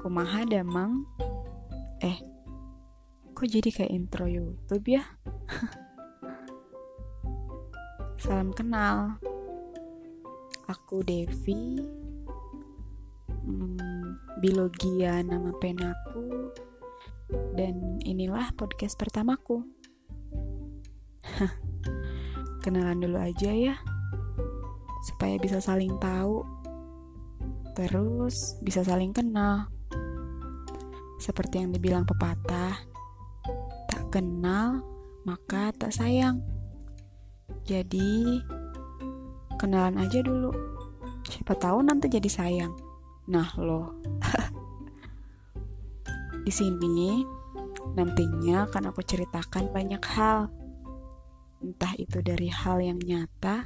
Kumaha damang Eh Kok jadi kayak intro Youtube ya? Salam kenal. Aku Devi. Hmm, Biologia nama penaku Dan inilah podcast pertamaku. Kenalan dulu aja ya Supaya bisa saling tahu Terus bisa saling kenal seperti yang dibilang pepatah, tak kenal maka tak sayang. Jadi, kenalan aja dulu. Siapa tahu nanti jadi sayang. Nah, loh. Di sini nantinya akan aku ceritakan banyak hal. Entah itu dari hal yang nyata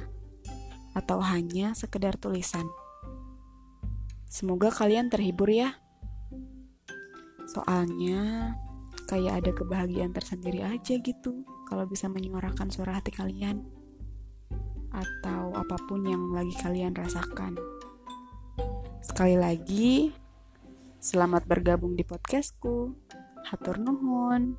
atau hanya sekedar tulisan. Semoga kalian terhibur ya. Soalnya kayak ada kebahagiaan tersendiri aja gitu kalau bisa menyuarakan suara hati kalian atau apa pun yang lagi kalian rasakan. Sekali lagi, selamat bergabung di podcastku. Hatur nuhun.